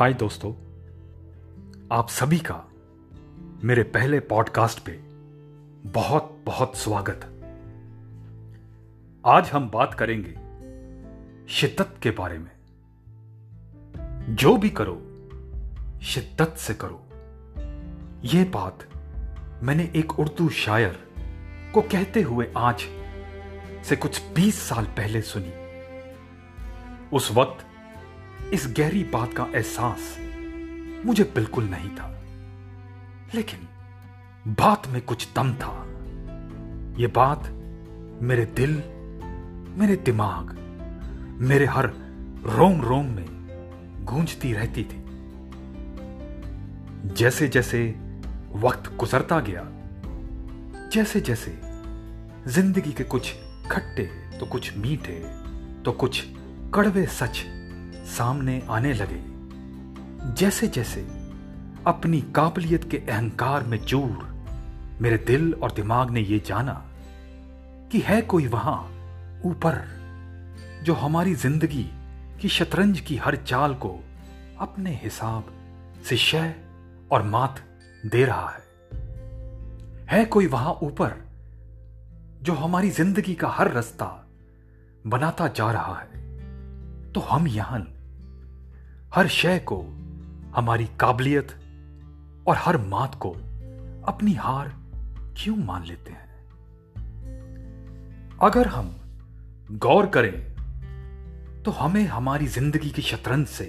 हाय दोस्तों, आप सभी का मेरे पहले पॉडकास्ट पे बहुत बहुत स्वागत। आज हम बात करेंगे शिद्दत के बारे में। जो भी करो, शिद्दत से करो। यह बात मैंने एक उर्दू शायर को कहते हुए आज से कुछ बीस साल पहले सुनी। उस वक्त इस गहरी बात का एहसास मुझे बिल्कुल नहीं था। लेकिन बात में कुछ दम था। यह बात मेरे दिल, मेरे दिमाग, मेरे हर रोम रोम में गूंजती रहती थी। जैसे जैसे वक्त गुजरता गया जैसे जैसे ज़िंदगी के कुछ खट्टे तो कुछ मीठे तो कुछ कड़वे सच सामने आने लगे। जैसे जैसे अपनी काबिलियत के अहंकार में चूर मेरे दिल और दिमाग ने यह जाना कि है कोई वहाँ ऊपर जो हमारी ज़िंदगी की शतरंज की हर चाल को अपने हिसाब से शय और मात दे रहा है। है कोई वहाँ ऊपर जो हमारी ज़िंदगी का हर रास्ता बनाता जा रहा है। तो हम यहाँ हर शय को, हमारी काबिलियत और हर मात को अपनी हार क्यों मान लेते हैं? अगर हम गौर करें तो हमें हमारी ज़िंदगी की शतरंज से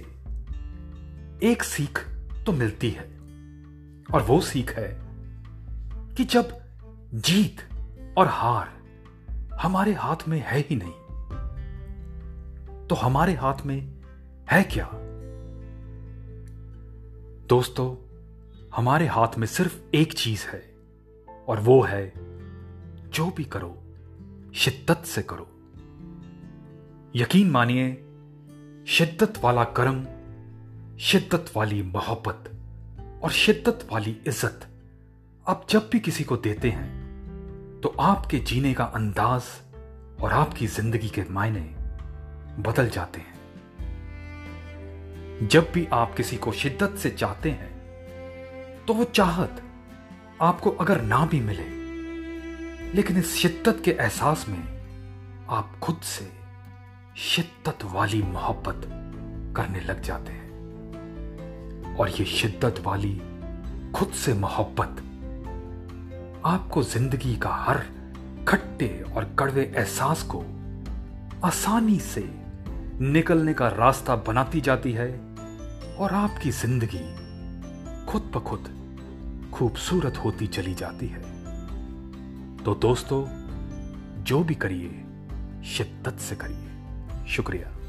एक सीख तो मिलती है। और वो सीख है कि जब जीत और हार हमारे हाथ में है ही नहीं तो हमारे हाथ में है क्या? दोस्तों, हमारे हाथ में सिर्फ़ एक चीज़ है, और वो है जो भी करो, शिद्दत से करो। यकीन मानिए, शिद्दत वाला कर्म, शिद्दत वाली मोहब्बत और शिद्दत वाली इज़्ज़त आप जब भी किसी को देते हैं तो आपके जीने का अंदाज और आपकी ज़िंदगी के मायने बदल जाते हैं। जब भी आप किसी को शिद्दत से चाहते हैं तो वो चाहत आपको अगर ना भी मिले, लेकिन इस शिद्दत के एहसास में आप खुद से शिद्दत वाली मोहब्बत करने लग जाते हैं। और ये शिद्दत वाली खुद से मोहब्बत आपको ज़िंदगी का हर खट्टे और कड़वे एहसास को आसानी से निकलने का रास्ता बनाती जाती है। और आपकी ज़िंदगी खुद ब खुद खूबसूरत होती चली जाती है। तो दोस्तों, जो भी करिए, शिद्दत से करिए। शुक्रिया।